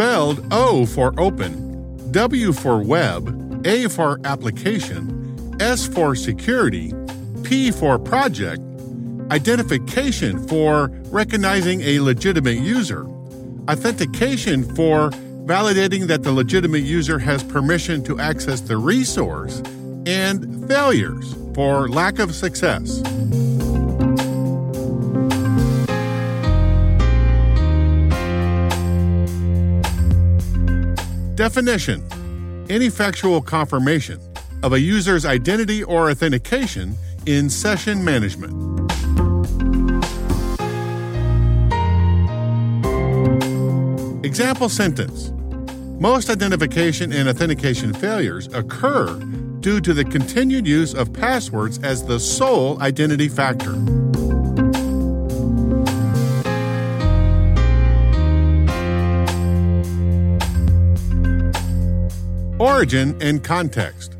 Spelled O for open, W for web, A for application, S for security, P for project, identification for recognizing a legitimate user, authentication for validating that the legitimate user has permission to access the resource, and failures for lack of success. Definition Ineffectual confirmation of a user's identity or authentication in session management. Example sentence Most identification and authentication failures occur due to the continued use of passwords as the sole identity factor. Origin and context.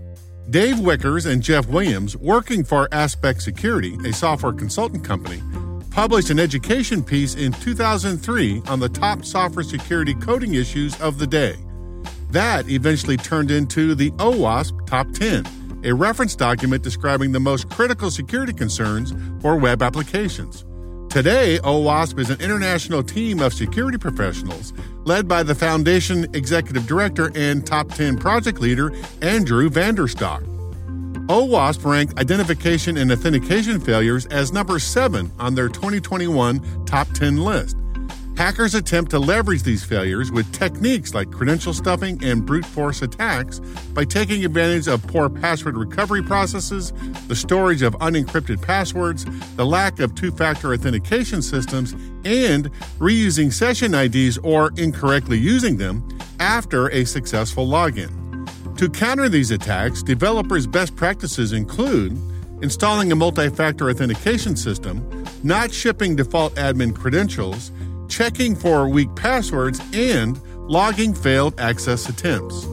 Dave Wichers and Jeff Williams, working for Aspect Security, a software consultant company, published an education piece in 2003 on the top software security coding issues of the day. That eventually turned into the OWASP Top 10, a reference document describing the most critical security concerns for web applications. Today, OWASP is an international team of security professionals led by the Foundation Executive Director and Top 10 project leader, Andrew Vanderstock. OWASP ranked identification and authentication failures as number 7 on their 2021 Top 10 list. Hackers attempt to leverage these failures with techniques like credential stuffing and brute force attacks by taking advantage of poor password recovery processes, the storage of unencrypted passwords, the lack of two factor authentication systems, and reusing session IDs or incorrectly using them after a successful login. To counter these attacks, developers' best practices include installing a multi factor authentication system, not shipping default admin credentials, checking for weak passwords, and logging failed access attempts.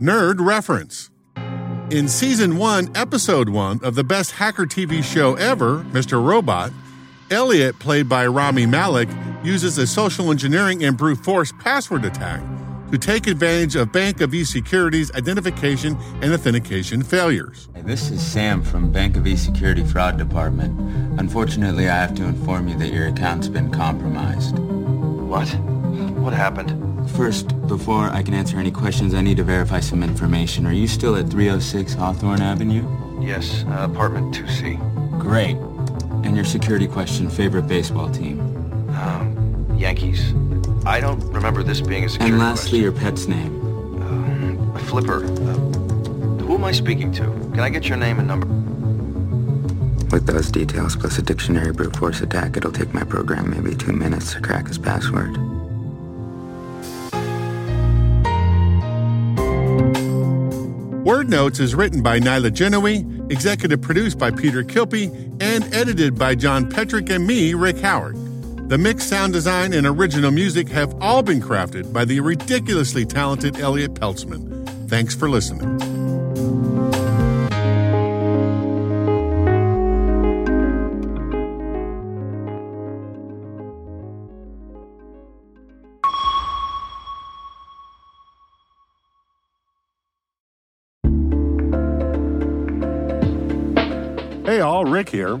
Nerd Reference In Season 1, Episode 1 of the best hacker TV show ever, Mr. Robot, Elliot, played by Rami Malek, uses a social engineering and brute force password attack to take advantage of Bank of East Security's identification and authentication failures. Hey, this is Sam from Bank of East Security Fraud Department. Unfortunately, I have to inform you that your account's been compromised. What? What happened? First, before I can answer any questions, I need to verify some information. Are you still at 306 Hawthorne Avenue? Yes, uh, apartment 2C. Great. And your security question, favorite baseball team? Um, Yankees. I don't remember this being a security And lastly, question. your pet's name. Uh, Flipper. Uh, who am I speaking to? Can I get your name and number? With those details plus a dictionary brute force attack, it'll take my program maybe two minutes to crack his password. Word Notes is written by Nyla Gennaoui, executive produced by Peter Kilpe, and edited by John Petrik and me, Rick Howard. The mix, sound design, and original music have all been crafted by the ridiculously talented Elliot Peltzman. Thanks for listening. Hey all, Rick here.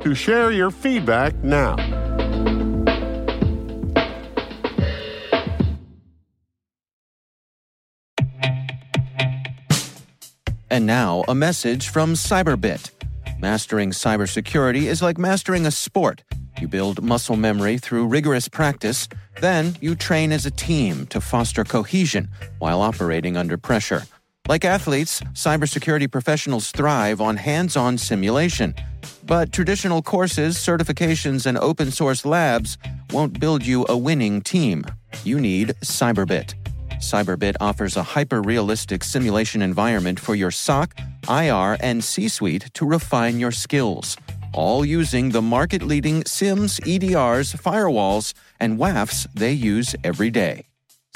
to share your feedback now. And now, a message from Cyberbit. Mastering cybersecurity is like mastering a sport. You build muscle memory through rigorous practice, then you train as a team to foster cohesion while operating under pressure. Like athletes, cybersecurity professionals thrive on hands on simulation. But traditional courses, certifications, and open source labs won't build you a winning team. You need Cyberbit. Cyberbit offers a hyper realistic simulation environment for your SOC, IR, and C suite to refine your skills, all using the market leading SIEMs, EDRs, firewalls, and WAFs they use every day.